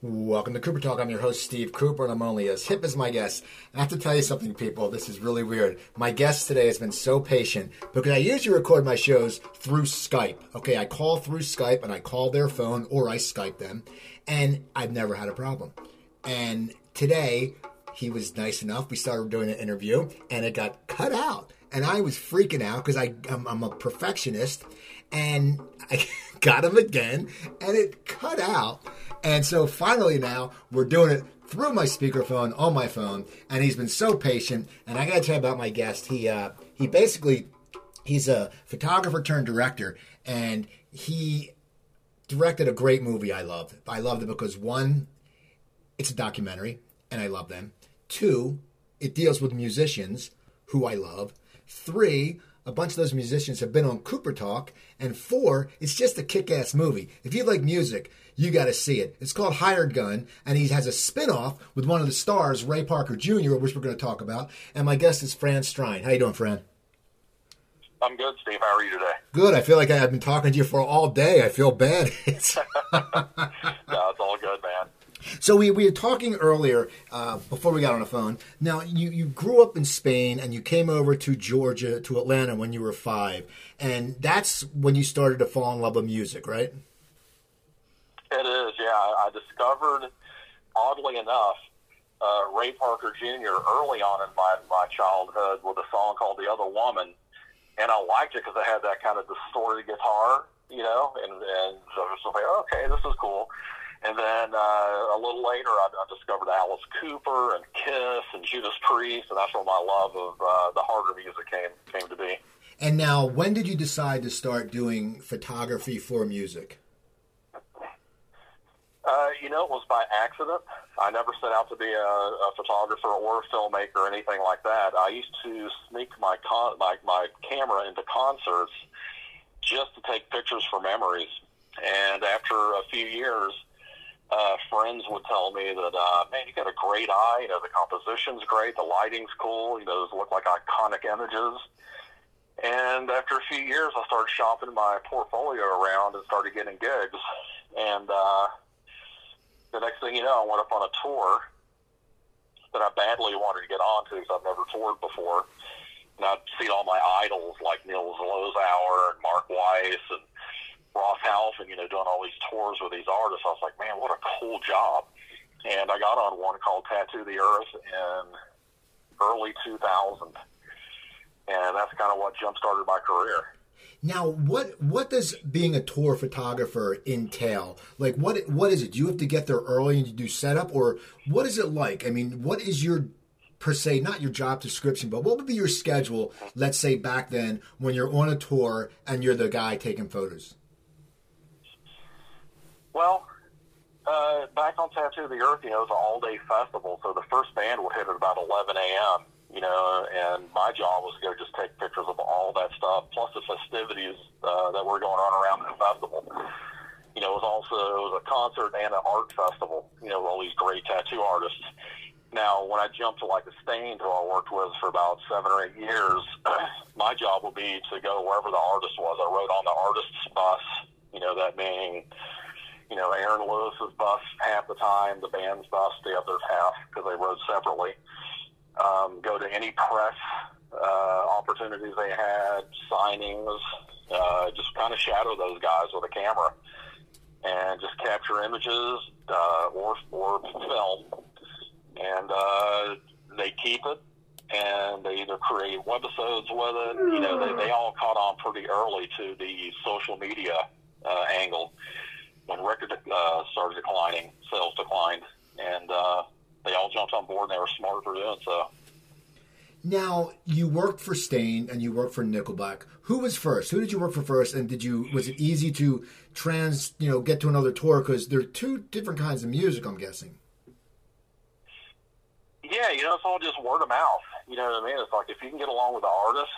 Welcome to Cooper Talk. I'm your host, Steve Cooper, and I'm only as hip as my guest. I have to tell you something, people. This is really weird. My guest today has been so patient because I usually record my shows through Skype. Okay, I call through Skype and I call their phone or I Skype them, and I've never had a problem. And today, he was nice enough. We started doing an interview, and it got cut out. And I was freaking out because I'm, I'm a perfectionist, and I got him again, and it cut out. And so finally now we're doing it through my speakerphone on my phone, and he's been so patient. And I got to tell you about my guest. He uh, he basically he's a photographer turned director, and he directed a great movie I loved. I loved it because one, it's a documentary, and I love them. Two, it deals with musicians who I love. Three, a bunch of those musicians have been on Cooper Talk. And four, it's just a kick ass movie. If you like music, you got to see it. It's called Hired Gun, and he has a spin off with one of the stars, Ray Parker Jr., which we're going to talk about. And my guest is Fran Strine. How you doing, Fran? I'm good, Steve. How are you today? Good. I feel like I've been talking to you for all day. I feel bad. no, it's all good, man. So we, we were talking earlier uh, before we got on the phone. Now you, you grew up in Spain and you came over to Georgia to Atlanta when you were five, and that's when you started to fall in love with music, right? It is, yeah. I discovered, oddly enough, uh, Ray Parker Jr. early on in my, my childhood with a song called "The Other Woman," and I liked it because it had that kind of distorted guitar, you know, and and so I was like, okay, this is cool. And then uh, a little later, I, I discovered Alice Cooper and Kiss and Judas Priest, and that's where my love of uh, the harder music came came to be. And now, when did you decide to start doing photography for music? Uh, you know, it was by accident. I never set out to be a, a photographer or a filmmaker or anything like that. I used to sneak my con- my my camera into concerts just to take pictures for memories. And after a few years, uh, friends would tell me that, uh, man, you got a great eye. You know, the composition's great, the lighting's cool. You know, those look like iconic images. And after a few years, I started shopping my portfolio around and started getting gigs. And uh, the next thing you know, I went up on a tour that I badly wanted to get onto because I've never toured before. And I'd seen all my idols like Neil Zlozower and Mark Weiss and Ross Halfin, you know, doing all these tours with these artists. I was like, man, what a cool job. And I got on one called Tattoo the Earth in early 2000. And that's kind of what jump started my career. Now, what what does being a tour photographer entail? Like, what what is it? Do you have to get there early and you do setup, or what is it like? I mean, what is your per se not your job description, but what would be your schedule? Let's say back then when you're on a tour and you're the guy taking photos. Well, uh, back on Tattoo of the Earth, you know, it's an all day festival, so the first band would hit at about 11 a.m you know, and my job was to go just take pictures of all that stuff, plus the festivities uh, that were going on around the festival. You know, it was also it was a concert and an art festival. You know, with all these great tattoo artists. Now, when I jumped to like the Staind, who I worked with for about seven or eight years, my job would be to go wherever the artist was. I rode on the artist's bus. You know, that being you know, Aaron Lewis's bus half the time, the band's bus the other half because they rode separately um, go to any press uh, opportunities they had, signings, uh, just kind of shadow those guys with a camera and just capture images uh, or, or film. And uh, they keep it and they either create webisodes with it. You know, they, they all caught on pretty early to the social media uh, angle when record uh, started declining, sales declined, and uh, they all jumped on board and they were smart for doing so. Now you worked for Staind and you worked for Nickelback. Who was first? Who did you work for first? And did you was it easy to trans you know get to another tour because they're two different kinds of music? I'm guessing. Yeah, you know it's all just word of mouth. You know what I mean? It's like if you can get along with the artist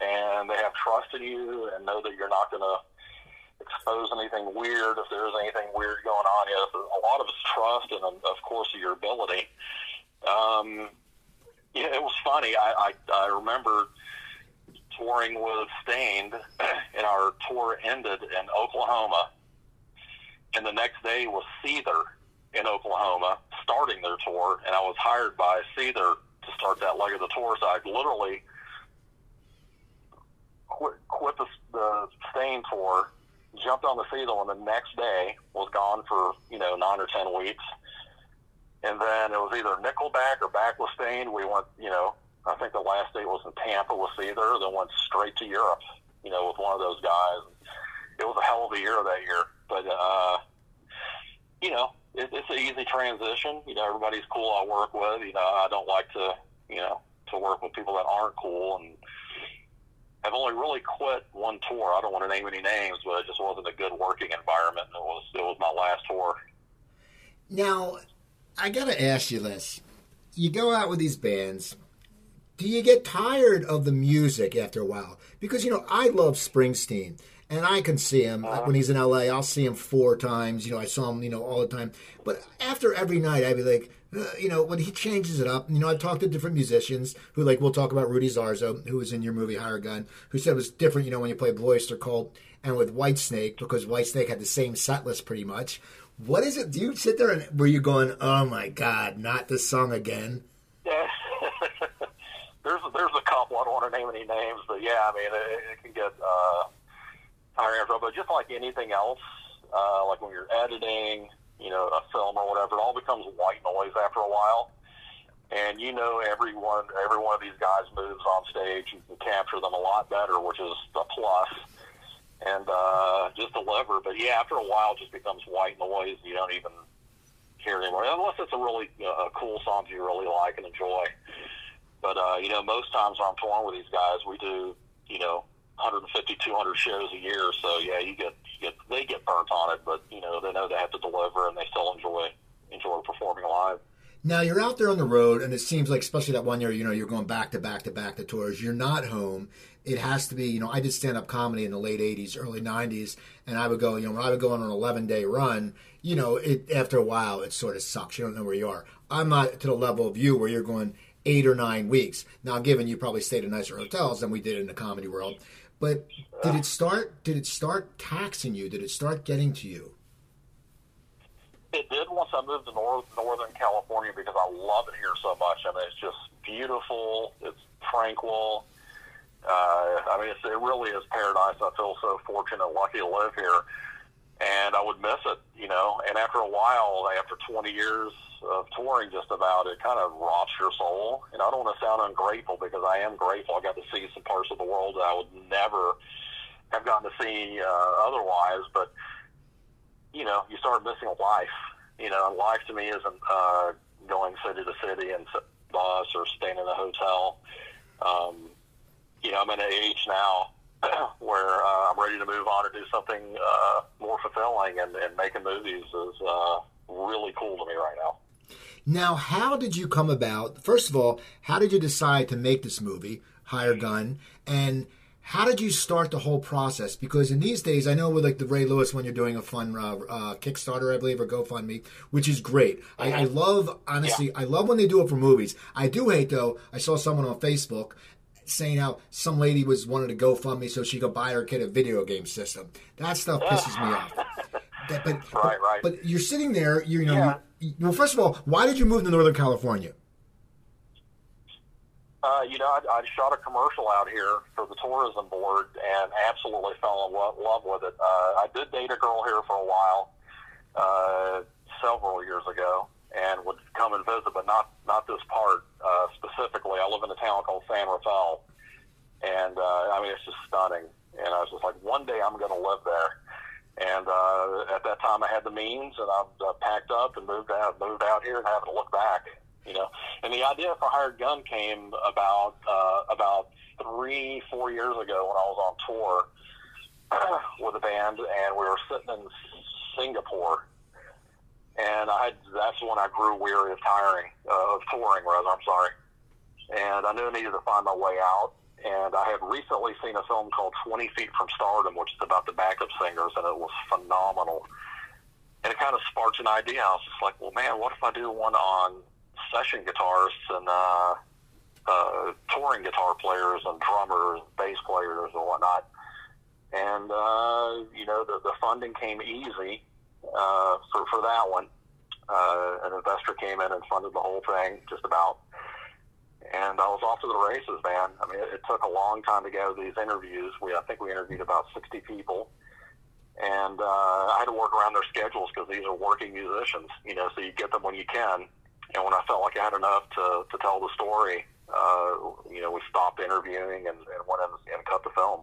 and they have trust in you and know that you're not going to expose anything weird if there's anything weird going on. Yeah, a lot of it's trust and of course your ability. Um, yeah, it was funny. I, I, I remember touring with Staind, and our tour ended in Oklahoma, and the next day was Seether, in Oklahoma, starting their tour, and I was hired by Seether to start that leg of the tour. So I literally quit, quit the, the Staind tour, jumped on the Seether, and the next day was gone for you know nine or ten weeks. And then it was either Nickelback or Staind. We went, you know, I think the last day was in Tampa with Seether, then went straight to Europe, you know, with one of those guys. It was a hell of a year that year. But, uh, you know, it, it's an easy transition. You know, everybody's cool I work with. You know, I don't like to, you know, to work with people that aren't cool. And I've only really quit one tour. I don't want to name any names, but it just wasn't a good working environment. And it was, it was my last tour. Now, I got to ask you this. You go out with these bands. Do you get tired of the music after a while? Because, you know, I love Springsteen and I can see him uh-huh. when he's in LA. I'll see him four times. You know, I saw him, you know, all the time. But after every night, I'd be like, you know, when he changes it up, you know, I've talked to different musicians who, like, we'll talk about Rudy Sarzo, who was in your movie Hired Gun, who said it was different, you know, when you play Blue Oyster Cult and with Whitesnake, because Whitesnake had the same set list pretty much. What is it? Do you sit there and were you going, oh my God, not this song again? Yeah. there's, there's a couple. I don't want to name any names, but yeah, I mean, it, it can get, uh, tiring but just like anything else, uh, like when you're editing, you know, a film or whatever, it all becomes white noise after a while. And you know, everyone, every one of these guys moves on stage. You can capture them a lot better, which is a plus. And uh, just deliver. But yeah, after a while, it just becomes white noise. You don't even hear anymore, unless it's a really uh, cool song you really like and enjoy. But uh, you know, most times I'm touring with these guys, we do, you know, 150, 200 shows a year. So yeah, you get, get they get burnt on it, but you know they know they have to deliver, and they still enjoy enjoy performing live. Now you're out there on the road, and it seems like, especially that one year, you know, you're going back to back to back to tours. You're not home. It has to be, you know, I did stand up comedy in the late '80s, early '90s, and I would go, you know, when I would go on an 11 day run, you know, it after a while it sort of sucks. You don't know where you are. I'm not to the level of you where you're going eight or nine weeks. Now, given you probably stayed in nicer hotels than we did in the comedy world, but did it start? Did it start taxing you? Did it start getting to you? It did once I moved to North, Northern California because I love it here so much. I mean, it's just beautiful. It's tranquil. Uh, I mean, it's, it really is paradise. I feel so fortunate, lucky to live here, and I would miss it, you know. And after a while, after 20 years of touring just about, it kind of rots your soul. And I don't want to sound ungrateful because I am grateful. I got to see some parts of the world that I would never have gotten to see uh, otherwise. But, you know, you start missing life. You know, and life to me isn't uh, going city to city and bus or staying in a hotel. Um, you know, I'm at an age now where uh, I'm ready to move on and do something uh, more fulfilling, and, and making movies is uh, really cool to me right now. Now, how did you come about? First of all, how did you decide to make this movie, Hired Gun? And how did you start the whole process? Because in these days, I know with like the Ray Lewis when you're doing a fun uh, uh, Kickstarter, I believe, or GoFundMe, which is great. I, I love, honestly, yeah. I love when they do it for movies. I do hate though. I saw someone on Facebook saying how some lady was wanted to GoFundMe so she could buy her kid a video game system. That stuff pisses me off. That, but, right, right. But you're sitting there, you know. Yeah well, first of all, why did you move to Northern California? Uh, you know, I, I shot a commercial out here for the tourism board and absolutely fell in love with it. Uh, I did date a girl here for a while, uh, several years ago, and would come and visit, but not not this part uh, specifically. I live in a town called San Rafael, and uh, I mean it's just stunning. And I was just like, one day I'm going to live there. And uh, at that time, I had the means, and I uh, packed up and moved out, moved out here, and haven't looked back. You know, and the idea for Hired Gun came about uh, about three, four years ago when I was on tour with a band, and we were sitting in Singapore, and I that's when I grew weary of tiring uh, of touring, rather. I'm sorry, and I knew I needed to find my way out and I had recently seen a film called 20 Feet from Stardom, which is about the backup singers, and it was phenomenal. And it kind of sparked an idea. I was just like, well, man, what if I do one on session guitarists and uh, uh, touring guitar players and drummers, bass players, and whatnot? And, uh, you know, the, the funding came easy uh, for, for that one. Uh, an investor came in and funded the whole thing, just about. And I was off to the races, man. I mean, it, it took a long time to get these interviews. We, I think we interviewed about 60 people. And uh, I had to work around their schedules because these are working musicians, you know, so you get them when you can. And when I felt like I had enough to, to tell the story, uh, you know, we stopped interviewing and, and went in and cut the film.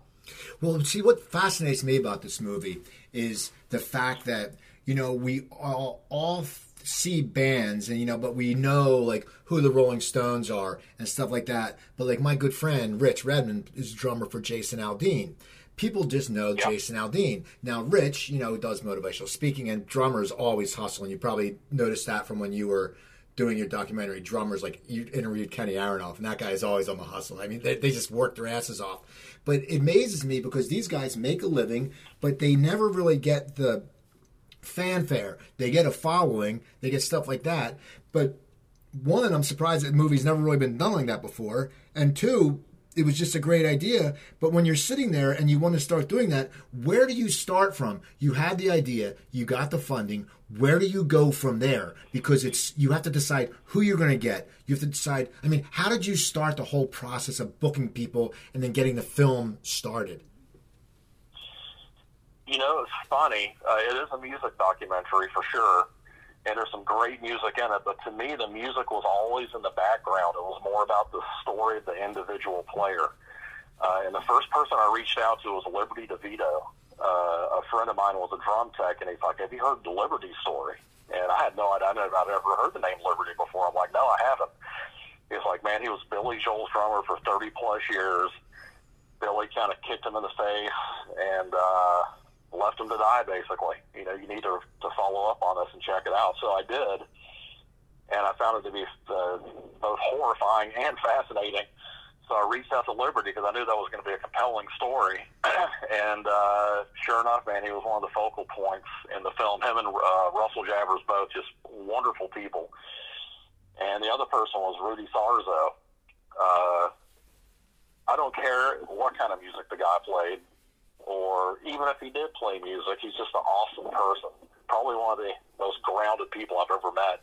Well, see, what fascinates me about this movie is the fact that, you know, we all, all see bands and, you know, but we know, like, who the Rolling Stones are and stuff like that. But, like, my good friend, Rich Redmond, is drummer for Jason Aldean people just know yep. Jason Aldean. Now, Rich, you know, does motivational speaking, and drummers always hustle. And you probably noticed that from when you were doing your documentary. Drummers, like you interviewed Kenny Aronoff, and that guy is always on the hustle. I mean, they, they just work their asses off. But it amazes me because these guys make a living, but they never really get the fanfare. They get a following, they get stuff like that. But one, I'm surprised that movie's never really been done like that before. And two, it was just a great idea. But when you're sitting there and you want to start doing that, where do you start from? You had the idea, you got the funding. Where do you go from there? Because it's you have to decide who you're going to get. You have to decide. I mean, how did you start the whole process of booking people and then getting the film started? You know, it's funny. Uh, it is a music documentary for sure and there's some great music in it. But to me, the music was always in the background. It was more about the story of the individual player. Uh, and the first person I reached out to was Liberty DeVito. Uh, a friend of mine was a drum tech, and he's like, "Have you heard the Liberty story?" And I had no idea. I'd ever heard the name Liberty before. I'm like, "No, I haven't." He's like, "Man, he was Billy Joel's drummer for 30 plus years. Billy kind of kicked him in the face, and." uh left them to die, basically. You know, you need to, to follow up on this and check it out. So I did, and I found it to be uh, both horrifying and fascinating. So I reached out to Liberty because I knew that was going to be a compelling story. and uh, sure enough, man, he was one of the focal points in the film. Him and uh, Russell Javors, both just wonderful people. And the other person was Rudy Sarzo. Uh, I don't care what kind of music the guy played or even if he did play music, he's just an awesome person. Probably one of the most grounded people I've ever met,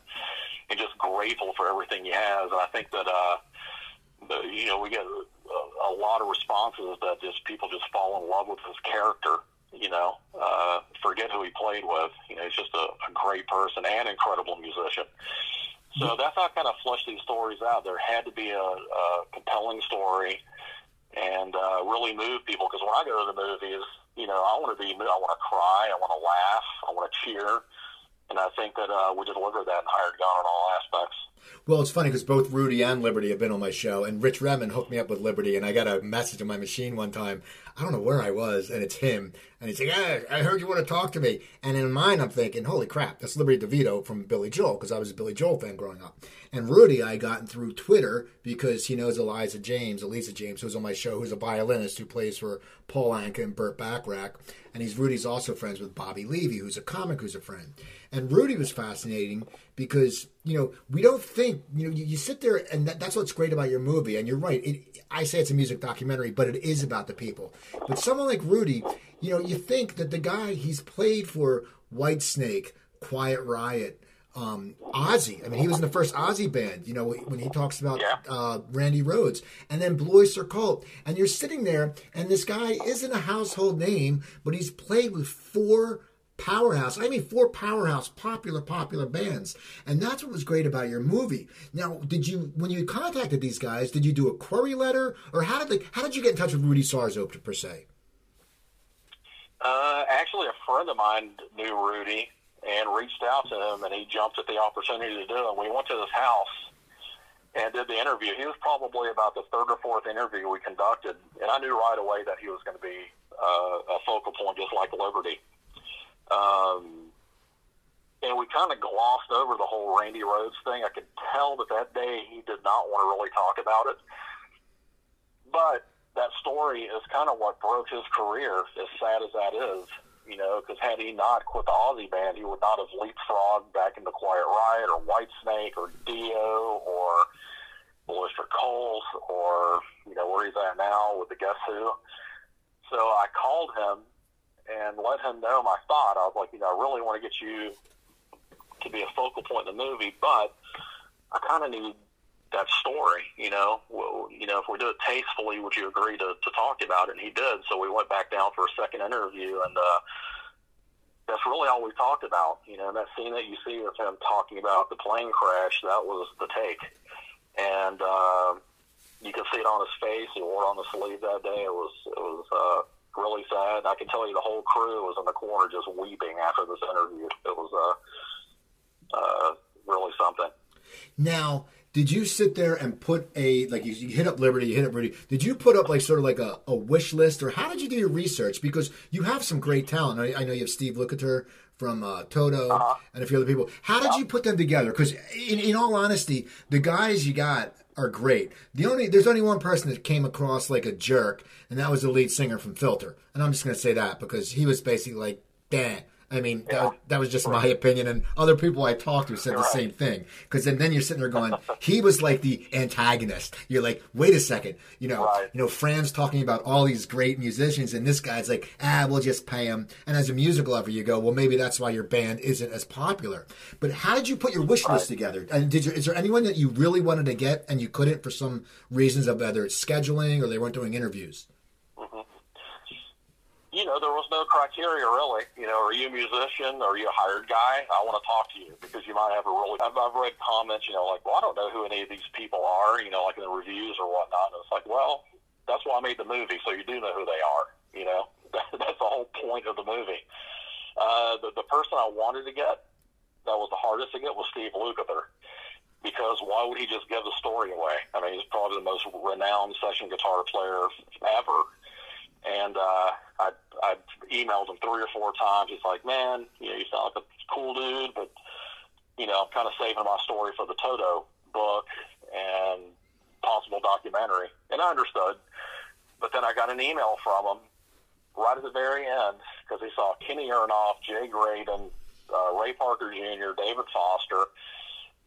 and just grateful for everything he has. And I think that, uh, you know, we get a, a lot of responses that just people just fall in love with his character. You know, uh, forget who he played with. You know, he's just a, a great person and incredible musician. So that's how I kind of flesh these stories out. There had to be a, a compelling story and uh, really move people. Because when I go to the movies, you know, I want to be, I want to cry, I want to laugh, I want to cheer, and I think that uh, we delivered that in Hired Gun on all aspects. Well, it's funny because both Rudy and Liberty have been on my show, and Rich Redmond hooked me up with Liberty, and I got a message on my machine one time. I don't know where I was, and it's him, and he's like, hey, I heard you want to talk to me." And in mine, I'm thinking, "Holy crap, that's Liberty DeVito from Billy Joel," because I was a Billy Joel fan growing up. And Rudy, I gotten through Twitter because he knows Eliza James, Eliza James, who's on my show, who's a violinist who plays for Paul Anka and Burt Bacharach, and he's Rudy's also friends with Bobby Levy, who's a comic who's a friend. And Rudy was fascinating because you know we don't think you know you, you sit there and that, that's what's great about your movie. And you're right. It, I say it's a music documentary, but it is about the people. But someone like Rudy, you know, you think that the guy he's played for Whitesnake, Quiet Riot. Um, Ozzy. I mean, he was in the first Ozzy band. You know, when he talks about yeah. uh, Randy Rhoads, and then Blue Oyster Cult, and you're sitting there, and this guy isn't a household name, but he's played with four powerhouse. I mean, four powerhouse, popular, popular bands, and that's what was great about your movie. Now, did you, when you contacted these guys, did you do a query letter, or how did they, how did you get in touch with Rudy Sarzo per se? Uh, actually, a friend of mine knew Rudy and reached out to him, and he jumped at the opportunity to do it. We went to his house and did the interview. He was probably about the third or fourth interview we conducted, and I knew right away that he was going to be uh, a focal point, just like Liberty. Um, and we kind of glossed over the whole Randy Rhoads thing. I could tell that that day he did not want to really talk about it. But that story is kind of what broke his career, as sad as that is. You know, because had he not quit the Ozzy band, he would not have leapfrogged back into Quiet Riot or Whitesnake or Dio or Oyster Cult or, you know, where he's at now with the Guess Who. So I called him and let him know my thought. I was like, you know, I really want to get you to be a focal point in the movie, but I kind of need that story, you know. Well, you know, if we do it tastefully, would you agree to, to talk about it? And he did. So we went back down for a second interview, and uh, that's really all we talked about. You know, that scene that you see of him talking about the plane crash, that was the take. And uh, you can see it on his face. He wore it on the sleeve that day. It was it was uh, really sad. I can tell you the whole crew was in the corner just weeping after this interview. It was uh, uh, really something. Now, did you sit there and put a like you, you, hit up Liberty, you hit up Rudy? Did you put up like sort of like a, a wish list, or how did you do your research? Because you have some great talent. I, I know you have Steve Lukather from uh, Toto uh-huh. and a few other people. How did yeah. you put them together? Because in, in all honesty, the guys you got are great. The only there's only one person that came across like a jerk, and that was the lead singer from Filter. And I'm just going to say that because he was basically like, "Damn." I mean, yeah. that, was, that, was just my opinion, and other people I talked to said the same thing. Because then, then you're sitting there going, he was like the antagonist. You're like, wait a second, you know, right. you know, Fran's talking about all these great musicians, and this guy's like, ah, we'll just pay him. And as a musical lover, you go, well, maybe that's why your band isn't as popular. But how did you put your wish right. list together? And did you, is there anyone that you really wanted to get and you couldn't for some reasons of whether it's scheduling or they weren't doing interviews? You know, there was no criteria really. You know, are you a musician? Are you a hired guy? I want to talk to you because you might have a really. I've, I've read comments, you know, like, well, I don't know who any of these people are, you know, like in the reviews or whatnot. And it's like, well, that's why I made the movie, so you do know who they are. You know, that's the whole point of the movie. Uh, the, the person I wanted to get that was the hardest to get was Steve Lukather because why would he just give the story away? I mean, he's probably the most renowned session guitar player ever and uh, I I emailed him three or four times. He's like, man, you know, you sound like a cool dude, but you know, I'm kind of saving my story for the Toto book and possible documentary. And I understood, but then I got an email from him right at the very end because he saw Kenny Aronoff, Jay Graydon, uh, Ray Parker Jr., David Foster,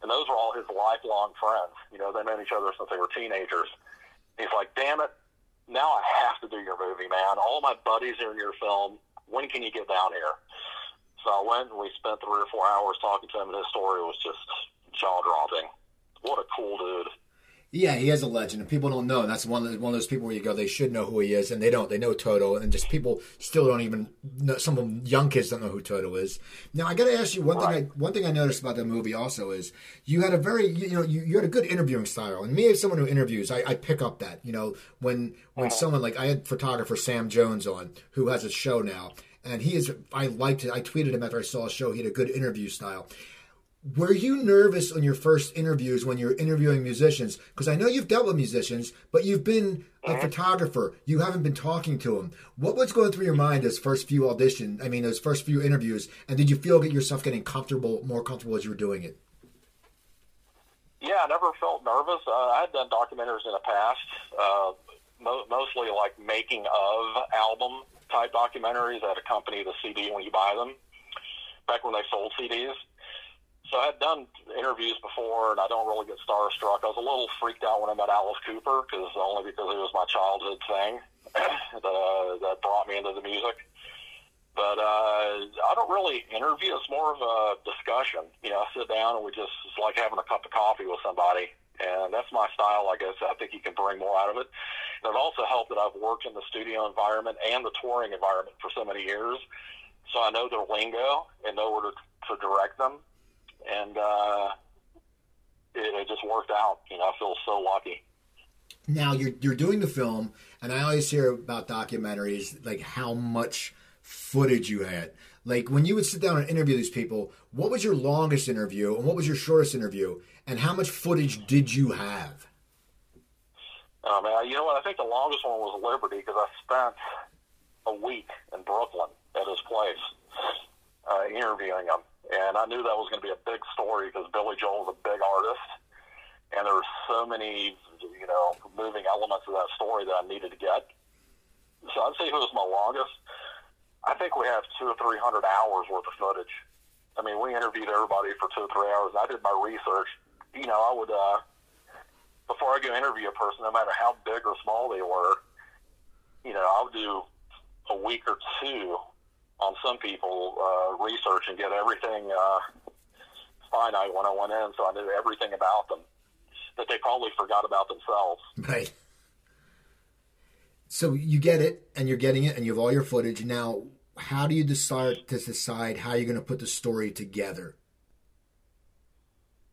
and those were all his lifelong friends. You know, they known each other since they were teenagers. He's like, damn it, now I have to do your movie, man. All my buddies are in your film. When can you get down here? So I went and we spent three or four hours talking to him, and his story was just jaw dropping. What a cool dude. Yeah, he is a legend, and people don't know. And that's one of, one of those people where you go, they should know who he is, and they don't. They know Toto, and just people still don't even know. Some of them, young kids don't know who Toto is. Now, I got to ask you one right. thing. I, one thing I noticed about the movie also is you had a very, you, you know, you, you, had a good interviewing style. And me, as someone who interviews, I, I pick up that. You know, when when uh-huh. someone like I had photographer Sam Jones on, who has a show now, and he is. I liked it. I tweeted him after I saw a show. He had a good interview style. Were you nervous on your first interviews when you're interviewing musicians? Because I know you've dealt with musicians, but you've been a photographer. You haven't been talking to them. What was going through your mind those first few auditions? I mean, those first few interviews, and did you feel get yourself getting comfortable, more comfortable as you were doing it? Yeah, I never felt nervous. Uh, I had done documentaries in the past, uh, mo- mostly like making of album type documentaries that accompany the CD when you buy them. Back when they sold CDs so I had done interviews before, and I don't really get starstruck. I was a little freaked out when I met Alice Cooper, because only because it was my childhood thing that uh, that brought me into the music. But uh, I don't really interview. It's more of a discussion. You know, I sit down and we just it's like having a cup of coffee with somebody, and that's my style. I guess I think you can bring more out of it. And it also helped that I've worked in the studio environment and the touring environment for so many years, so I know their lingo and know where to, to direct them and uh, it, it just worked out. You know, I feel so lucky. Now you're you're doing the film, and I always hear about documentaries like how much footage you had. Like when you would sit down and interview these people, what was your longest interview and what was your shortest interview, and how much footage did you have? Oh man, you know what? I think the longest one was Liberty because I spent a week in Brooklyn at his place uh, interviewing him and I knew that was going to be a big story because Billy Joel's a big artist, and there were so many, you know, moving elements of that story that I needed to get. So I'd say it was my longest. I think we have two or three hundred hours worth of footage. I mean, we interviewed everybody for two or three hours. I did my research. You know, I would uh, before I go interview a person, no matter how big or small they were, you know, I would do a week or two on some people uh, research and get everything uh, finite when I went in, so I knew everything about them that they probably forgot about themselves. Right. So you get it, and you're getting it, and you have all your footage. Now, how do you decide to decide how you're going to put the story together?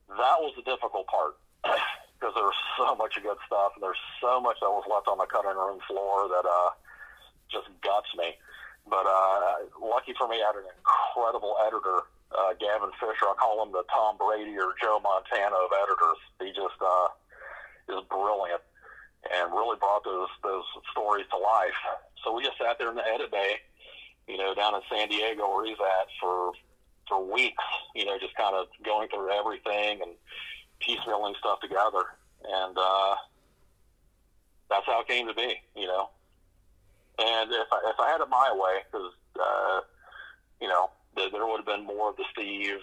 That was the difficult part because there was so much good stuff, and there's so much that was left on the cutting room floor that uh, just guts me. But uh, lucky for me, I had an incredible editor, uh, Gavin Fisher. I call him the Tom Brady or Joe Montana of editors. He just uh, is brilliant and really brought those those stories to life. So we just sat there in the edit bay, you know, down in San Diego where he's at for for weeks, you know, just kind of going through everything and piecemealing stuff together. And uh, that's how it came to be, you know. And if I, if I had it my way, because uh, you know there, there would have been more of the Steve,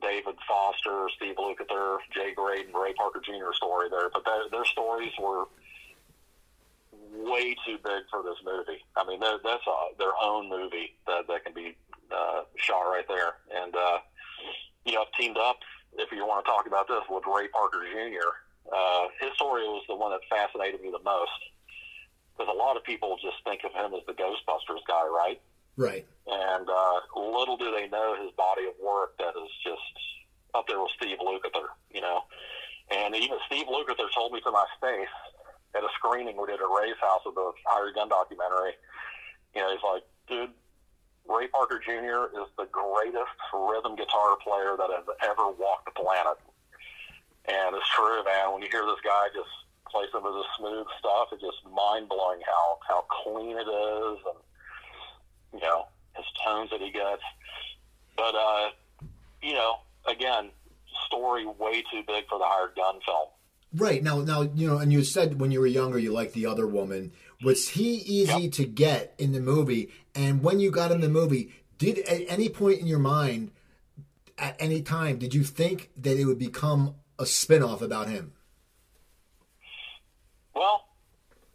David Foster, Steve Lukather, Jay Graydon, Ray Parker Jr. story there, but their, their stories were way too big for this movie. I mean, that's a, their own movie that that can be uh, shot right there. And uh, you know, I've teamed up. If you want to talk about this with Ray Parker Jr., uh, his story was the one that fascinated me the most because a lot of people just think of him as the Ghostbusters guy, right? Right. And uh, little do they know his body of work that is just up there with Steve Lukather, you know. And even Steve Lukather told me to my face at a screening we did at Ray's house of the Hired Gun documentary. You know, he's like, dude, Ray Parker Jr. is the greatest rhythm guitar player that has ever walked the planet. And it's true, man. When you hear this guy just play some of the smooth stuff. It's just mind blowing how how clean it is, and you know his tones that he gets. But uh, you know, again, story way too big for the hired gun film. Right now, now you know, and you said when you were younger you liked the other woman. Was he easy yep. to get in the movie? And when you got in the movie, did at any point in your mind, at any time, did you think that it would become a spin-off about him? Well,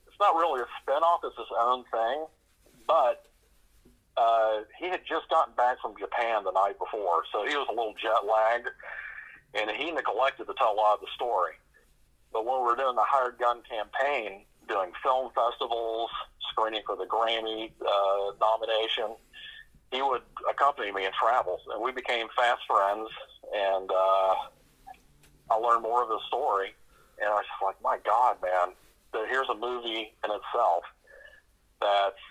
it's not really a spinoff; it's his own thing. But uh, he had just gotten back from Japan the night before, so he was a little jet lagged, and he neglected to tell a lot of the story. But when we were doing the hired gun campaign, doing film festivals, screening for the Grammy uh, nomination, he would accompany me in travels, and we became fast friends. And uh, I learned more of his story, and I was just like, my God, man, that here's a movie in itself that's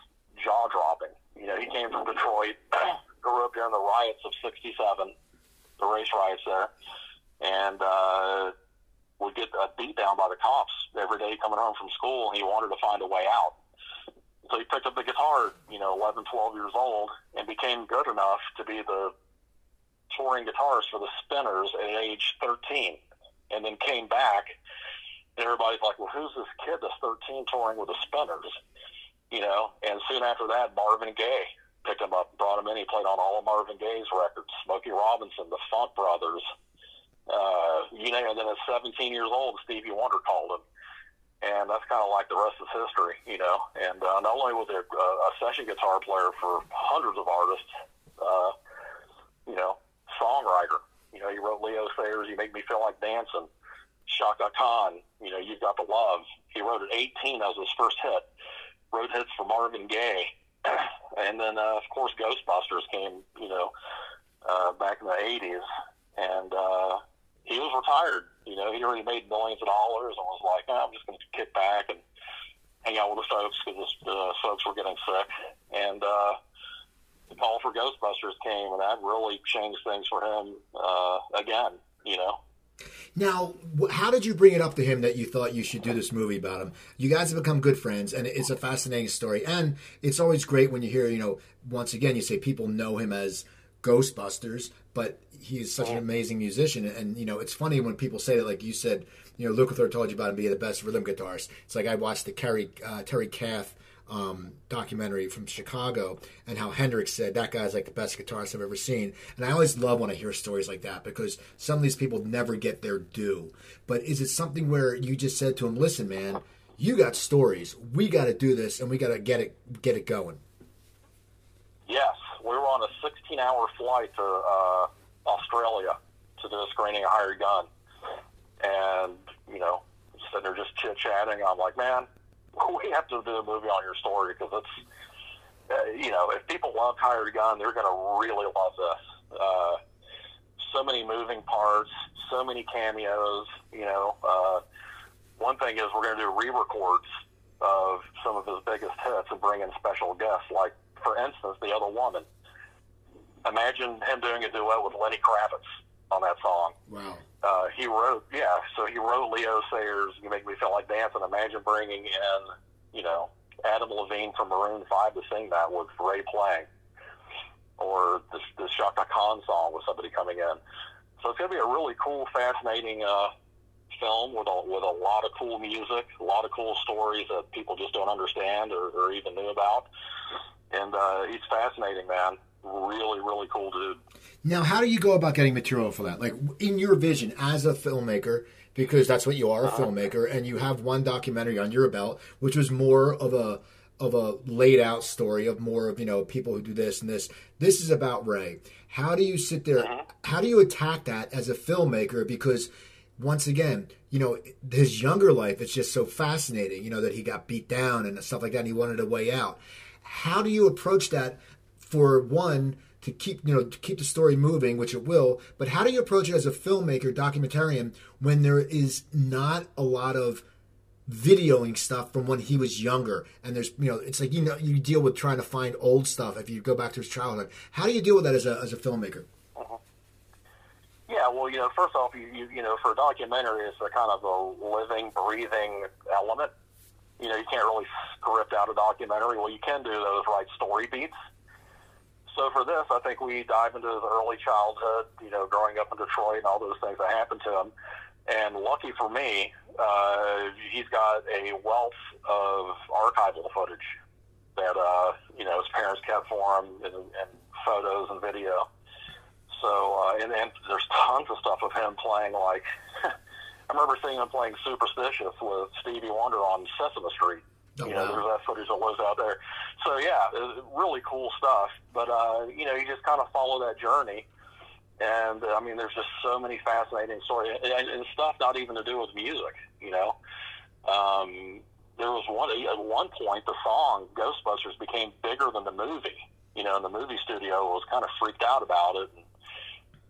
jaw dropping. You know, he came from Detroit, grew up during the riots of '67, the race riots there, and uh, would get uh, beat down by the cops every day coming home from school. And he wanted to find a way out. So he picked up the guitar, you know, 11, 12 years old, and became good enough to be the touring guitarist for the Spinners at age 13, and then came back everybody's like, well, who's this kid that's 13 touring with the Spinners? You know, and soon after that, Marvin Gaye picked him up, brought him in. He played on all of Marvin Gaye's records, Smokey Robinson, the Funk Brothers. Uh, you know, and then at 17 years old, Stevie Wonder called him. And that's kind of like the rest is history, you know. And uh, not only was he a, a session guitar player for hundreds of artists, uh, you know, songwriter. You know, he wrote Leo Sayer's, You Make Me Feel Like Dancing. Chaka Khan, you know, You've Got the Love. He wrote at 18 as his first hit. Wrote hits for Marvin Gaye. and then, uh, of course, Ghostbusters came, you know, uh, back in the 80s. And uh, he was retired. You know, he'd already made millions of dollars and was like, oh, I'm just going to kick back and hang out with the folks because the uh, folks were getting sick. And uh, the call for Ghostbusters came, and that really changed things for him uh, again, you know. Now, how did you bring it up to him that you thought you should do this movie about him? You guys have become good friends, and it's a fascinating story. And it's always great when you hear, you know, once again, you say people know him as Ghostbusters, but he's such an amazing musician. And, you know, it's funny when people say that, like you said, you know, Lukather told you about him being the best rhythm guitarist. It's like I watched the Kerry, uh, Terry Kath um, documentary from Chicago and how Hendrix said that guy's like the best guitarist I've ever seen. And I always love when I hear stories like that because some of these people never get their due. But is it something where you just said to him, "Listen, man, you got stories. We got to do this, and we got to get it get it going." Yes, we were on a 16-hour flight to uh, Australia to do a screening of Hired Gun, and you know, sitting there just chit chatting. I'm like, man, we have to do a movie on your story because it's, uh, you know, if people love Hired Gun, they're going to really love this. Uh, so many moving parts, so many cameos. You know, uh, one thing is we're going to do re-records of some of his biggest hits and bring in special guests, like for instance, the other woman. Imagine him doing a duet with Lenny Kravitz on that song. Wow. Uh, he wrote, yeah, so he wrote Leo Sayer's, You Make Me Feel Like Dancing. Imagine bringing in, you know, Adam Levine from Maroon 5 to sing that with Ray playing. Or the, the Chaka Khan song with somebody coming in. So it's going to be a really cool, fascinating uh, film with a, with a lot of cool music, a lot of cool stories that people just don't understand or, or even knew about. And uh, he's fascinating, man. Really, really cool dude. Now, how do you go about getting material for that? Like in your vision as a filmmaker, because that's what you are, a uh-huh. filmmaker, and you have one documentary on your belt, which was more of a of a laid out story of more of you know people who do this and this. This is about Ray. How do you sit there? Uh-huh. How do you attack that as a filmmaker? Because once again, you know, his younger life is just so fascinating. You know that he got beat down and stuff like that, and he wanted a way out. How do you approach that? For one, to keep you know to keep the story moving, which it will. But how do you approach it as a filmmaker, documentarian, when there is not a lot of videoing stuff from when he was younger? And there's you know it's like you know you deal with trying to find old stuff if you go back to his childhood. How do you deal with that as a, as a filmmaker? Uh-huh. yeah well you know first off you, you you know for a documentary it's a kind of a living breathing element. You know you can't really script out a documentary. Well you can do those right story beats so for this, I think we dive into his early childhood, you know, growing up in Detroit and all those things that happened to him. And lucky for me, uh, he's got a wealth of archival footage that uh, you know his parents kept for him, and, and photos and video. So uh, and, and there's tons of stuff of him playing like. I remember seeing him playing Superstitious with Stevie Wonder on Sesame Street Oh, you know, wow. there's that footage that was out there. So yeah, really cool stuff. But uh, you know, you just kind of follow that journey, and uh, I mean, there's just so many fascinating stories and, and stuff not even to do with music. You know, um, there was one at one point the song Ghostbusters became bigger than the movie. You know, and the movie studio was kind of freaked out about it. And,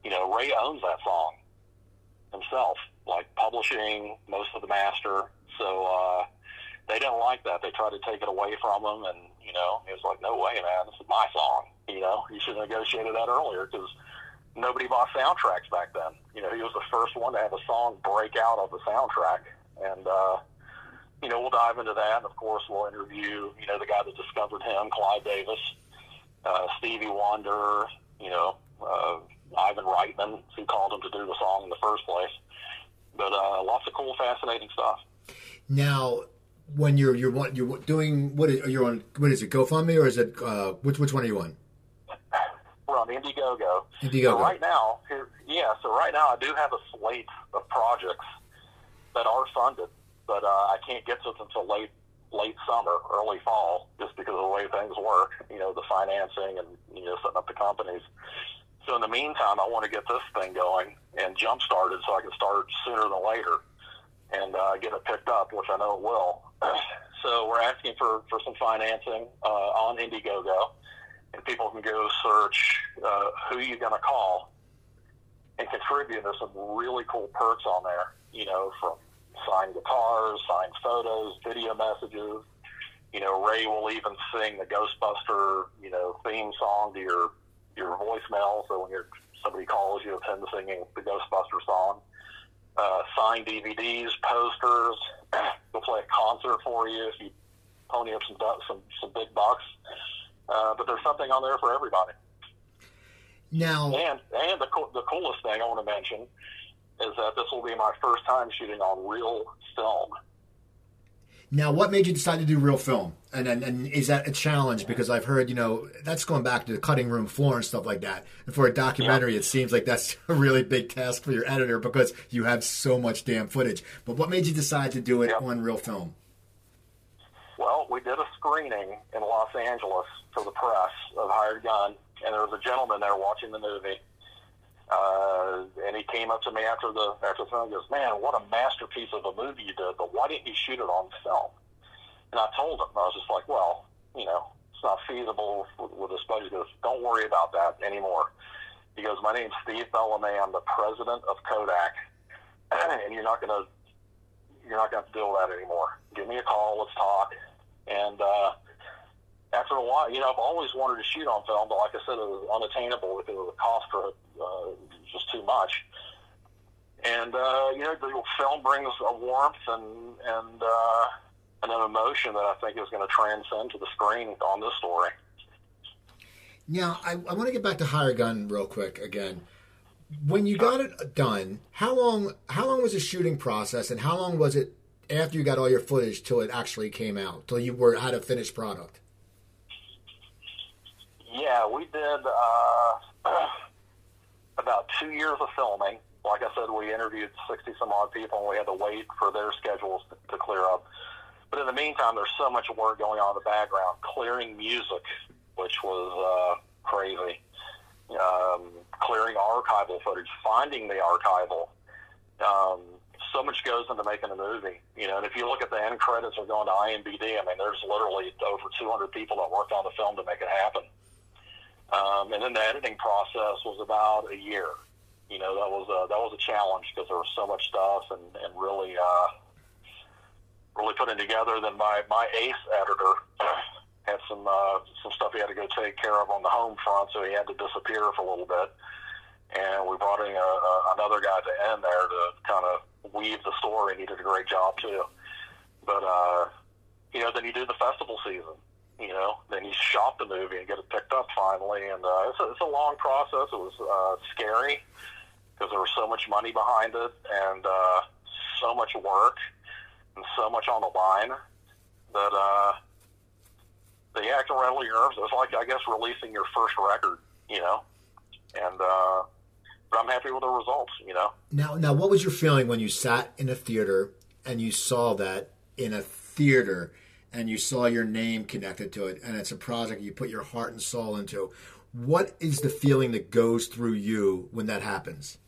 you know, Ray owns that song himself, like publishing most of the master. So. uh they didn't like that. They tried to take it away from him, and you know, he was like, "No way, man! This is my song." You know, you should have negotiated that earlier because nobody bought soundtracks back then. You know, he was the first one to have a song break out of the soundtrack, and uh, you know, we'll dive into that. And of course, we'll interview you know the guy that discovered him, Clive Davis, uh, Stevie Wonder, you know, uh, Ivan Reitman, who called him to do the song in the first place. But uh, lots of cool, fascinating stuff. Now, when you're you're what you're doing what is you're on what is it GoFundMe or is it uh, which which one are you on? We're on Indiegogo. Indiegogo. So right now, yeah. So right now, I do have a slate of projects that are funded, but uh, I can't get to them until late late summer, early fall, just because of the way things work. You know, the financing and you know setting up the companies. So in the meantime, I want to get this thing going and jump started so I can start sooner than later and uh, get it picked up, which I know it will. so we're asking for, for some financing uh, on Indiegogo, and people can go search uh, who you're going to call and contribute. There's some really cool perks on there, you know, from signed guitars, signed photos, video messages. You know, Ray will even sing the Ghostbuster, you know, theme song to your your voicemail. So when you're, somebody calls you, it's him singing the Ghostbuster song uh, signed DVDs, posters. we'll play a concert for you if you pony up some some some big bucks. Uh, but there's something on there for everybody. Now, and and the the coolest thing I want to mention is that this will be my first time shooting on real film. Now, what made you decide to do real film? And, and, and is that a challenge? Because I've heard, you know, that's going back to the cutting room floor and stuff like that. And for a documentary, yeah. it seems like that's a really big task for your editor because you have so much damn footage. But what made you decide to do it on real film? Well, we did a screening in Los Angeles for the press of Hired Gun, and there was a gentleman there watching the movie. Uh, and he came up to me after the after the film and goes, "Man, what a masterpiece of a movie you did! But why didn't you shoot it on film?" And I told him, I was just like, "Well, you know, it's not feasible with, with this budget." He goes, "Don't worry about that anymore." He goes, "My name's Steve Bellamy. I'm the president of Kodak, and you're not gonna you're not gonna have to deal with that anymore. Give me a call. Let's talk." And uh, after a while, you know, I've always wanted to shoot on film, but like I said, it was unattainable because of the cost for uh, just too much. And uh, you know, the film brings a warmth and and uh, and an emotion that I think is going to transcend to the screen on this story. Now, I, I want to get back to Hired Gun real quick again. When you got it done, how long how long was the shooting process, and how long was it after you got all your footage till it actually came out, till you were had a finished product? Yeah, we did uh, about two years of filming. Like I said, we interviewed 60 some odd people and we had to wait for their schedules to, to clear up. But in the meantime, there's so much work going on in the background, clearing music, which was uh, crazy, um, clearing archival footage, finding the archival. Um, so much goes into making a movie, you know. And if you look at the end credits or going to IMDb, I mean, there's literally over 200 people that worked on the film to make it happen. Um, and then the editing process was about a year. You know, that was a, that was a challenge because there was so much stuff and, and really, uh, really putting together. Then my, my ace editor had some, uh, some stuff he had to go take care of on the home front, so he had to disappear for a little bit. And we brought in a, a, another guy to end there to kind of weave the story, and he did a great job too. But, uh, you know, then you do the festival season you know, then you shot the movie and get it picked up finally. And uh, it's, a, it's a long process. It was uh, scary because there was so much money behind it and uh, so much work and so much on the line that uh, the acting nerves. It was like, I guess, releasing your first record, you know. And uh, but I'm happy with the results, you know. Now, now, what was your feeling when you sat in a theater and you saw that in a theater? And you saw your name connected to it and it's a project you put your heart and soul into what is the feeling that goes through you when that happens?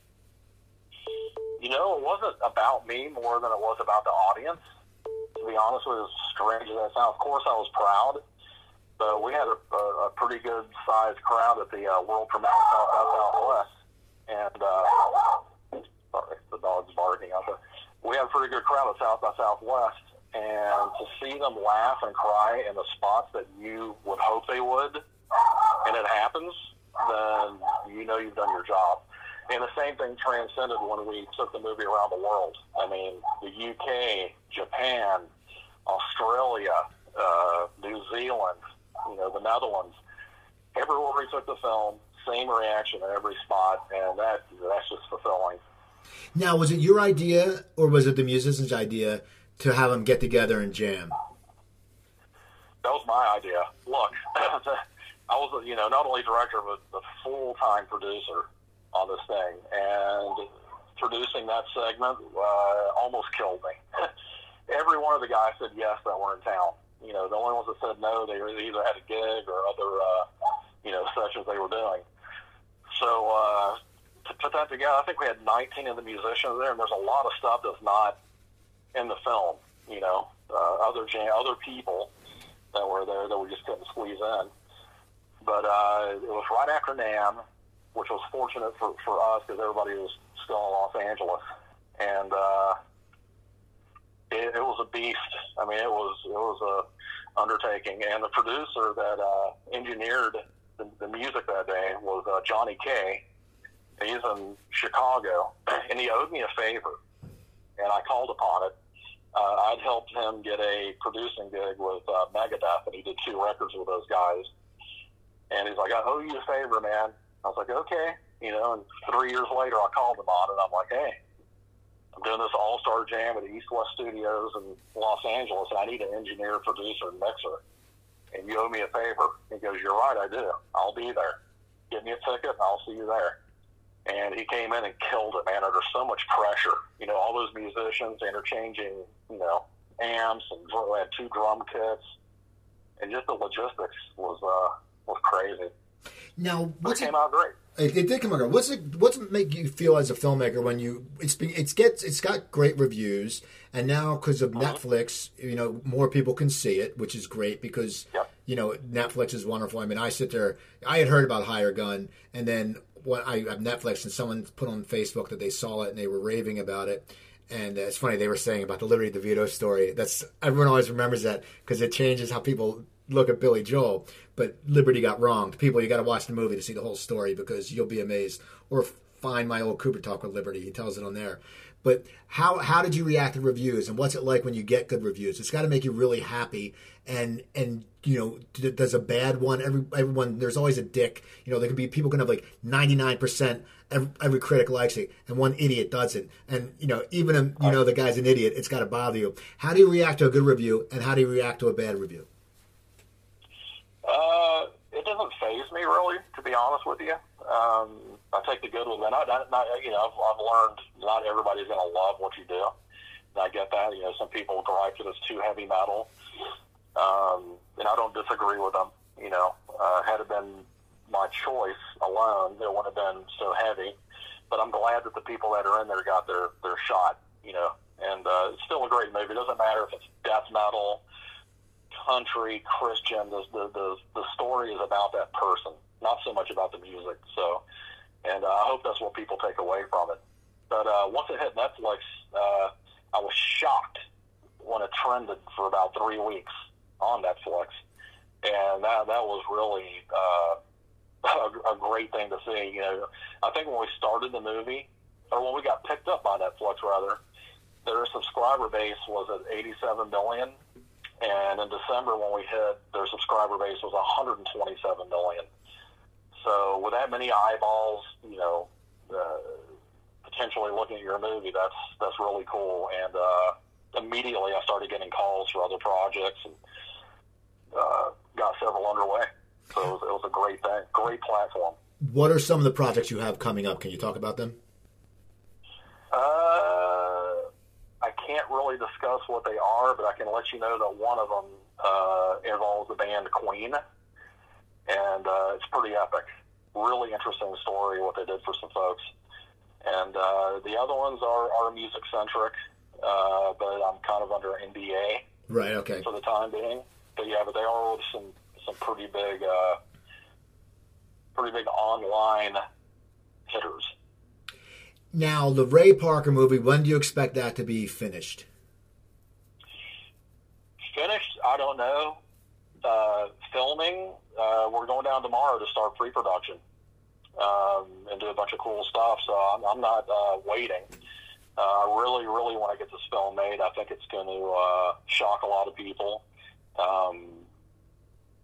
You know it wasn't about me more than it was about the audience. To be honest with you strange as that sounds. Of course i was proud but we had a, a, a pretty good sized crowd at the uh, world premiere south by southwest and uh, sorry the dog's barking out there. We had a pretty good crowd at south by southwest and to see them laugh and cry in the spots that you would hope they would, and it happens, then you know you've done your job. And the same thing transcended when we took the movie around the world. I mean, the UK, Japan, Australia, uh, New Zealand, you know, the Netherlands. Everywhere we took the film, same reaction in every spot, and that that's just fulfilling. Now, was it your idea or was it the musician's idea to have them get together and jam? That was my idea. Look, I was, you know, not only director but the full-time producer on this thing, and producing that segment uh, almost killed me. Every one of the guys said yes that were in town. You know, the only ones that said no, they either had a gig or other, uh, you know, sessions they were doing. So uh, to put that together, I think we had 19 of the musicians there, and there's a lot of stuff that's not in the film. You know, uh, other other people that were there that we just couldn't squeeze in. But uh, it was right after NAMM, which was fortunate for, for us because everybody was still in Los Angeles, and uh, it, it was a beast. I mean, it was it was a undertaking, and the producer that uh, engineered the, the music that day was uh, Johnny K. He's in Chicago, and he owed me a favor, and I called upon it uh, I'd helped him get a producing gig with uh, Megadeth, and he did two records with those guys. And he's like, I owe you a favor, man. I was like, okay. You know, and three years later, I called him on it. I'm like, hey, I'm doing this all star jam at East West Studios in Los Angeles, and I need an engineer, producer, and mixer. And you owe me a favor. He goes, You're right, I do. I'll be there. Give me a ticket, and I'll see you there and he came in and killed it, man. Under so much pressure, you know, all those musicians interchanging, you know, amps and we had two drum kits, and just the logistics was uh, was crazy. Now, what came out great. It, it did come out. Great. What's it? What's it make you feel as a filmmaker when you it's it's gets it's got great reviews, and now because of Uh-huh. Netflix, you know more people can see it, which is great because Yep. you know Netflix is wonderful. I mean, I sit there. I had heard about Hired Gun, and then when I have Netflix, and someone put on Facebook that they saw it and they were raving about it. And uh, it's funny they were saying about the Liberty DeVito story. That's everyone always remembers that because it changes how people look at Billy Joel. But Liberty got wronged. People, you got to watch the movie to see the whole story because you'll be amazed. Or find my old Cooper talk with Liberty. He tells it on there. But how how did you react to reviews, and what's it like when you get good reviews? It's got to make you really happy. And and you know, there's a bad one? Every everyone, there's always a dick. You know, there can be people can have like 99 percent. Every, every critic likes it, and one idiot doesn't. And you know, even if you know the guy's an idiot, it's got to bother you. How do you react to a good review, and how do you react to a bad review? Uh, it doesn't phase me really, to be honest with you. Um, I take the good with it. Not, not, not, you know, I've, I've learned not everybody's going to love what you do. And I get that. You know, some people gripe that it's too heavy metal, um, and I don't disagree with them. You know, uh, had it been my choice alone, it wouldn't have been so heavy. But I'm glad that the people that are in there got their their shot. You know, and uh, it's still a great movie. It doesn't matter if it's death metal country, Christian. The, the the the story is about that person, not so much about the music. So, and uh, I hope that's what people take away from it. But uh, once it hit Netflix, uh, I was shocked when it trended for about three weeks on Netflix, and that that was really uh, a, a great thing to see. You know, I think when we started the movie, or when we got picked up by Netflix, rather, their subscriber base was at 87 million. And in December, when we hit, their subscriber base was 127 million. So with that many eyeballs, you know, uh, potentially looking at your movie, that's that's really cool. And uh, immediately, I started getting calls for other projects and uh, got several underway. So it was, it was a great thing, great platform. What are some of the projects you have coming up? Can you talk about them? Uh, I can't really discuss what they are, but I can let you know that one of them uh, involves the band Queen, and uh, it's pretty epic. Really interesting story what they did for some folks. And uh, the other ones are, are music centric, uh, but I'm kind of under NDA Right. Okay. for the time being. But yeah, but they are with some some pretty big, uh, pretty big online hitters. Now, the Ray Parker movie. When do you expect that to be finished? Finished? I don't know. Uh, filming? Uh, we're going down tomorrow to start pre-production um, and do a bunch of cool stuff. So I'm, I'm not uh, waiting. Uh, I really, really want to get this film made. I think it's going to uh, shock a lot of people. Um,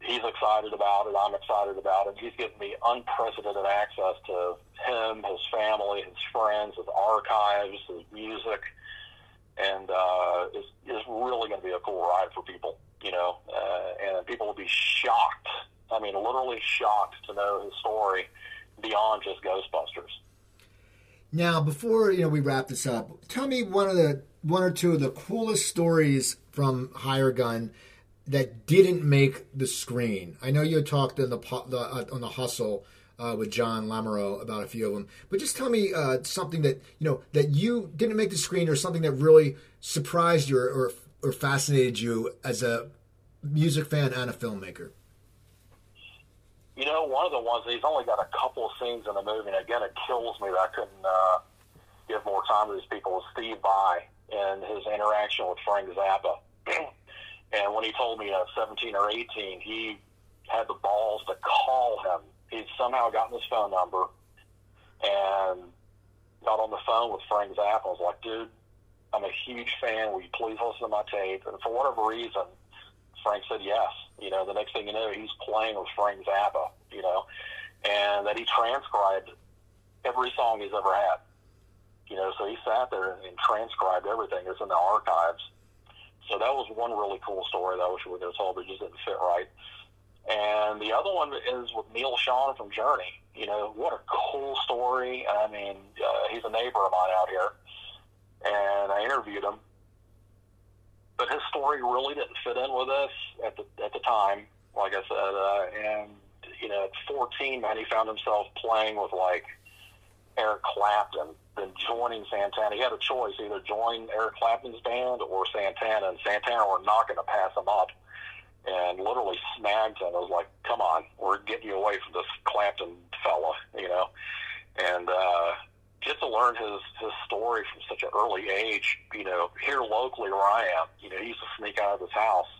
he's excited about it. I'm excited about it. He's given me unprecedented access to him, his family, his friends, his archives, his music, and uh, it's, it's really going to be a cool ride for people. You know, uh, and people will be shocked. I mean, literally shocked to know his story beyond just Ghostbusters. Now, before you know we wrap this up, tell me one of the one or two of the coolest stories from Hired Gun that didn't make the screen. I know you talked the, the uh, on the hustle uh, with John Lamoureux about a few of them, but just tell me uh, something that you know that you didn't make the screen, or something that really surprised you or, or, or fascinated you as a music fan and a filmmaker. You know, one of the ones he's only got a couple scenes in the movie, and again, it kills me that I couldn't uh, give more time to these people. Was Steve Vai and his interaction with Frank Zappa, and when he told me at 17 or 18, he had the balls to call him. He'd somehow gotten his phone number and got on the phone with Frank Zappa. and was like, "Dude, I'm a huge fan. Will you please listen to my tape?" And for whatever reason, Frank said yes. You know, the next thing you know, he's playing with Frank Zappa. You know, and that he transcribed every song he's ever had. You know, so he sat there and transcribed everything. It's in the archives. So that was one really cool story that I wish we would have told, but it just didn't fit right. And the other one is with Neal Schon from Journey. You know, what a cool story. I mean, uh, he's a neighbor of mine out here, and I interviewed him. But his story really didn't fit in with us at the at the time, like I said, uh, and you know, at 14, man, he found himself playing with like Eric Clapton, then joining Santana. He had a choice: either join Eric Clapton's band or Santana, and Santana were not going to pass him up. And literally snagged him. I was like, "Come on, we're getting you away from this Clapton fella," you know. And uh, just to learn his his story from such an early age, you know, here locally where I am, you know, he used to sneak out of his house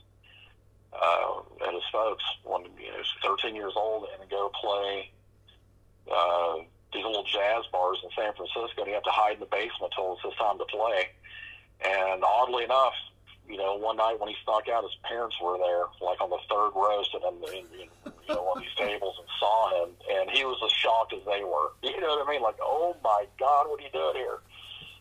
uh, at his folks when you know, he was 13 years old and go play uh, these little jazz bars in San Francisco. And he had to hide in the basement until it was his time to play. And oddly enough, you know, one night when he snuck out, his parents were there, like on the third row, sitting in, in, in you know of these tables, and saw him, and he was as shocked as they were. You know what I mean? Like, oh my God, what are you doing here?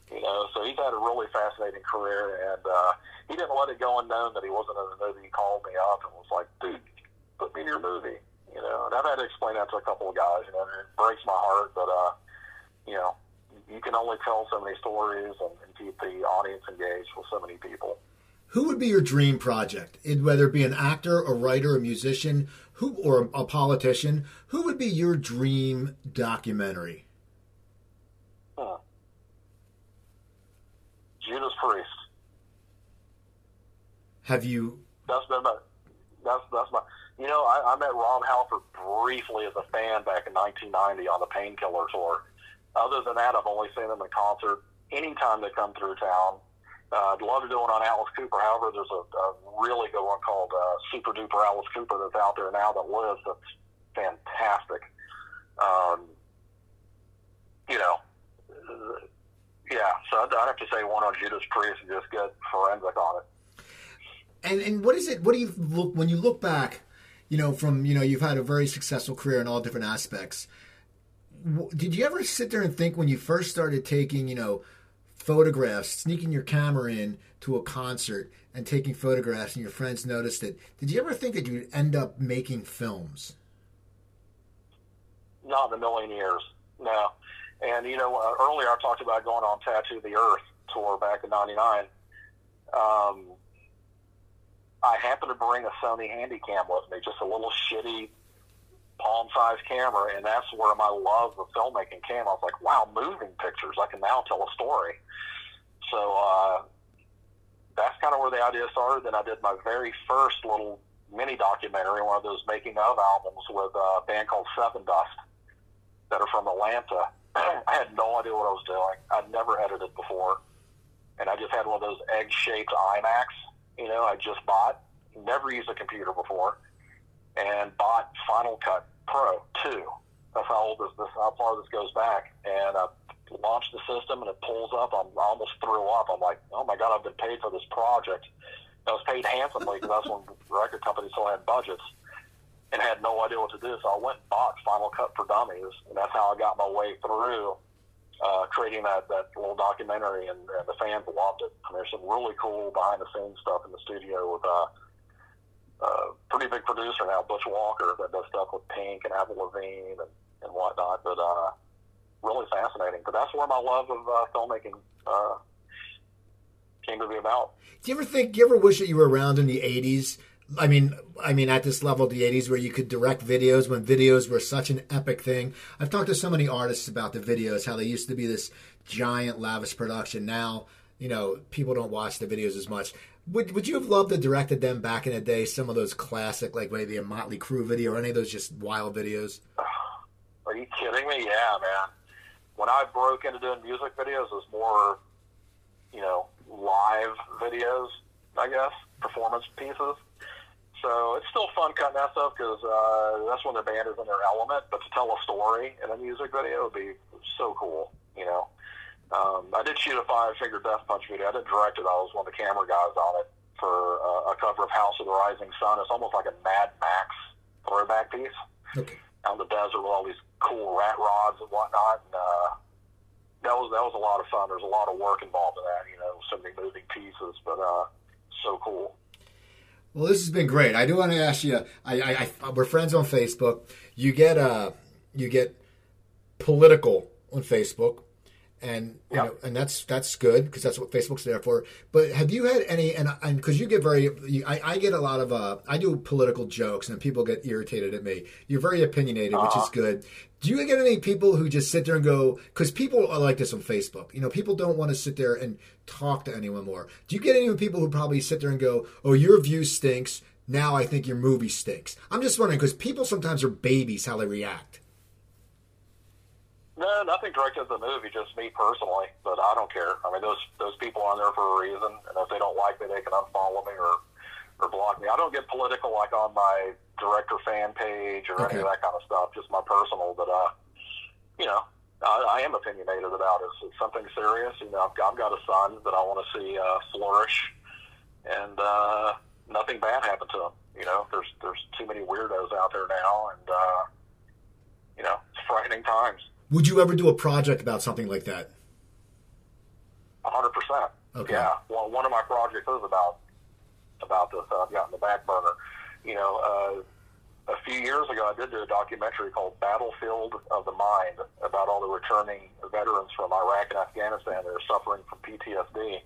You know, so he's had a really fascinating career, and uh, he didn't let it go unknown that he wasn't in the movie. He called me up and was like, "Dude, put me in your movie." You know, and I've had to explain that to a couple of guys. You know, and it breaks my heart, but uh, you know, you can only tell so many stories and, and keep the audience engaged with so many people. Who would be your dream project? It, whether it be an actor, a writer, a musician, who or a politician, who would be your dream documentary? Hmm. Judas Priest. Have you? That's been my. That's that's my. You know, I, I met Rob Halford briefly as a fan back in 1990 on the Painkiller tour. Other than that, I've only seen them in concert anytime they come through town. Uh, I'd love to do one on Alice Cooper. However, there's a, a really good one called uh, Super Duper Alice Cooper that's out there now that lives. That's fantastic. Um, you know, yeah. So I'd, I'd have to say one on Judas Priest and just get forensic on it. And and what is it? What do you look when you look back? You know, from you know, you've had a very successful career in all different aspects. Did you ever sit there and think when you first started taking, you know, photographs, sneaking your camera in to a concert and taking photographs, and your friends noticed it? Did you ever think that you'd end up making films? Not in a million years, no. And you know, uh, earlier I talked about going on Tattoo the Earth tour back in '99. Um, I happened to bring a Sony Handycam with me, just a little shitty palm-sized camera, and that's where my love of filmmaking came. I was like, wow, moving pictures! I can now tell a story. So uh, that's kind of where the idea started. Then I did my very first little mini documentary, one of those making of albums with a band called Sevendust that are from Atlanta. I had no idea what I was doing. I'd never edited before, and I just had one of those egg-shaped iMacs you know, I just bought, never used a computer before, and bought Final Cut Pro 2. That's how old this, this how far this goes back. And I launched the system, and it pulls up. I'm, I almost threw up. I'm like, oh my god, I've been paid for this project. I was paid handsomely because that's when record companies still had budgets and had no idea what to do. So I went and bought Final Cut for Dummies, and that's how I got my way through uh, creating that, that little documentary, and, and the fans loved it. And there's some really cool behind the scenes stuff in the studio with uh, a uh, pretty big producer now, Butch Walker, that does stuff with Pink and Avril Lavigne and, and whatnot. But uh, really fascinating. But that's where my love of uh, filmmaking uh, came to be about. Do you ever think? Do you ever wish that you were around in the '80s? I mean, I mean, at this level the '80s, where you could direct videos when videos were such an epic thing. I've talked to so many artists about the videos, how they used to be this giant, lavish production. Now, you know, people don't watch the videos as much. Would Would you have loved to directed them back in the day? Some of those classic, like maybe a Motley Crue video, or any of those just wild videos. Are you kidding me? Yeah, man. When I broke into doing music videos, it was more, you know, live videos. I guess performance pieces so it's still fun cutting that stuff because uh, that's when the band is in their element. But to tell a story in a music video would be so cool, you know. Um, I did shoot a Five Finger Death Punch video. I didn't direct it. I was one of the camera guys on it for uh, a cover of House of the Rising Sun. It's almost like a Mad Max throwback piece okay. out in the desert with all these cool rat rods and whatnot. And uh, that was that was a lot of fun. There's a lot of work involved in that. You know, so many moving pieces, but uh, so cool. Well, this has been great. I do want to ask you. I, I, I we're friends on Facebook. You get uh, you get political on Facebook, and you know, and that's that's good because that's what Facebook's there for. But have you had any and and because you get very, you, I, I get a lot of uh, I do political jokes and people get irritated at me. You're very opinionated, uh-huh. which is uh-huh. good. Do you get any people who just sit there and go? Because people are like this on Facebook. You know, people don't want to sit there and talk to anyone more. Do you get any people who probably sit there and go, "Oh, your view stinks." Now I think your movie stinks. I'm just wondering because people sometimes are babies how they react. No, nothing directed at the movie, just me personally. But I don't care. I mean, those those people are on there for a reason, and if they don't like me, they can unfollow me or or block me. I don't get political like on my director fan page or okay. any of that kind of stuff. Just my personal. But uh, you know, I, I am opinionated about it. It's something serious. You know, I've, I've got a son that I want to see uh, flourish, and uh, nothing bad happen to him. You know, there's there's too many weirdos out there now, and uh, you know, it's frightening times. Would you ever do a project about something like that? hundred percent. Okay. Yeah. Well, one of my projects is about about this. I've got in the back burner. You know, uh, a few years ago, I did do a documentary called Battlefield of the Mind about all the returning veterans from Iraq and Afghanistan that are suffering from PTSD.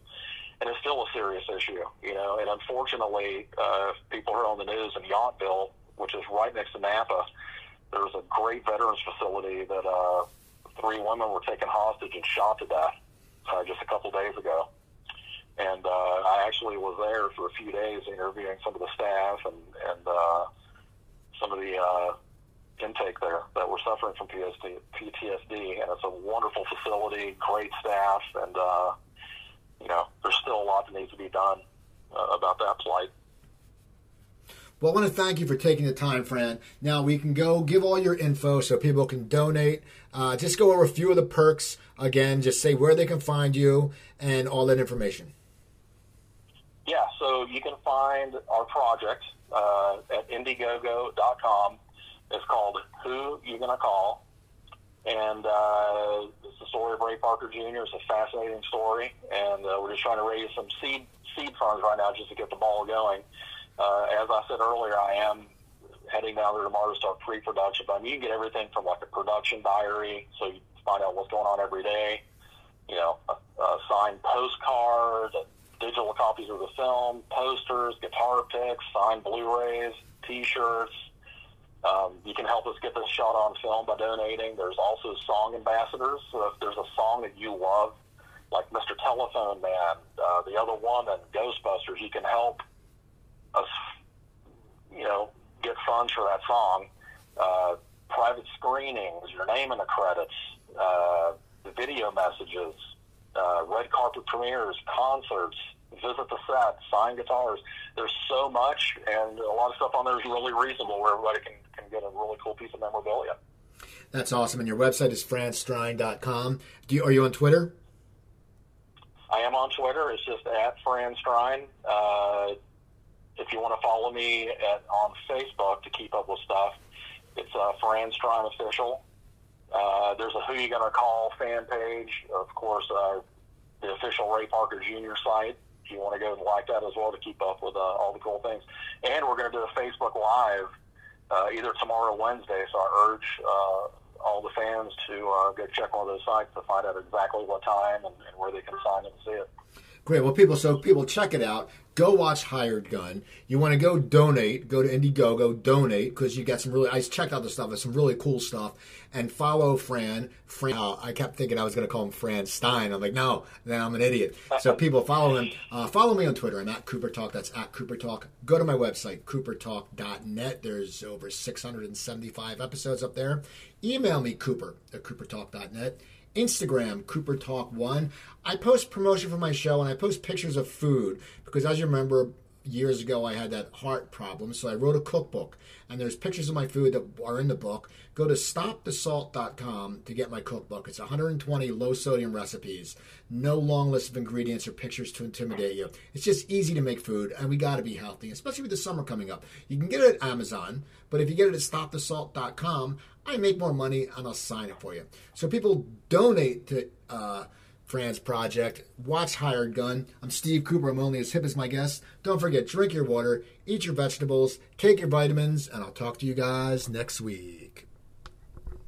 And it's still a serious issue, you know. And unfortunately, uh, people are on the news in Yountville, which is right next to Napa, there was a great veterans facility that uh, three women were taken hostage and shot to death uh, just a couple days ago. And uh, I actually was there for a few days interviewing some of the staff and, and uh, some of the uh, intake there that were suffering from PTSD, PTSD. And it's a wonderful facility, great staff, and, uh, you know, there's still a lot that needs to be done uh, about that. Well, I want to thank you for taking the time, Fran. Now we can go give all your info so people can donate. Uh, just go over a few of the perks again. Just say where they can find you and all that information. Yeah, so you can find our project uh, at Indiegogo.com. It's called Who You Gonna Call, and uh, it's the story of Ray Parker Jr. It's a fascinating story, and uh, we're just trying to raise some seed seed funds right now just to get the ball going uh, as I said earlier, I am heading down there tomorrow to start pre-production. But I mean, you can get everything from like a production diary, so you find out what's going on every day. You know, a, a signed postcard, digital copies of the film, posters, guitar picks, signed Blu-rays, T-shirts. Um, you can help us get this shot on film by donating. There's also song ambassadors. So if there's a song that you love, like Mr. Telephone Man, uh, The Other Woman, Ghostbusters, you can help us, you know, get funds for that song. Uh, private screenings, your name in the credits, uh, the video messages, uh, red carpet premieres, concerts, visit the set, sign guitars. There's so much, and a lot of stuff on there is really reasonable where everybody can, can get a really cool piece of memorabilia. That's awesome. And your website is franstrine.com. Do you, are you on Twitter? I am on Twitter. It's just at franstrine. Uh, if you want to follow me at, on Facebook to keep up with stuff, it's uh, Fran Strine Official. Uh, there's a Who You Gonna Call fan page. Of course, uh, the official Ray Parker Jr. site. If you want to go and like that as well to keep up with uh, all the cool things. And we're going to do a Facebook Live uh, either tomorrow or Wednesday. So I urge uh, all the fans to uh, go check one of those sites to find out exactly what time and, and where they can sign up and see it. Great. Well, people, so people check it out. Go watch Hired Gun. You want to go donate? Go to Indiegogo, donate because you got some really. I checked out the stuff. There's some really cool stuff. And follow Fran. Fran. Uh, I kept thinking I was going to call him Fran Stein. I'm like, no, then I'm an idiot. So people follow him. Uh, follow me on Twitter. I'm at Cooper Talk. That's at Cooper Talk. Go to my website, coopertalk.net. There's over 675 episodes up there. Email me, Cooper at coopertalk.net. Instagram, Cooper Talk One. I post promotion for my show and I post pictures of food because, as you remember, years ago I had that heart problem, so I wrote a cookbook and there's pictures of my food that are in the book. Go to stopthesalt.com to get my cookbook. It's 120 low sodium recipes, no long list of ingredients or pictures to intimidate you. It's just easy to make food and we got to be healthy, especially with the summer coming up. You can get it at Amazon, but if you get it at stopthesalt.com, I make more money and I'll sign it for you. So people donate to uh, Fran's project. Watch Hired Gun. I'm Steve Cooper. I'm only as hip as my guests. Don't forget, drink your water, eat your vegetables, take your vitamins, and I'll talk to you guys next week.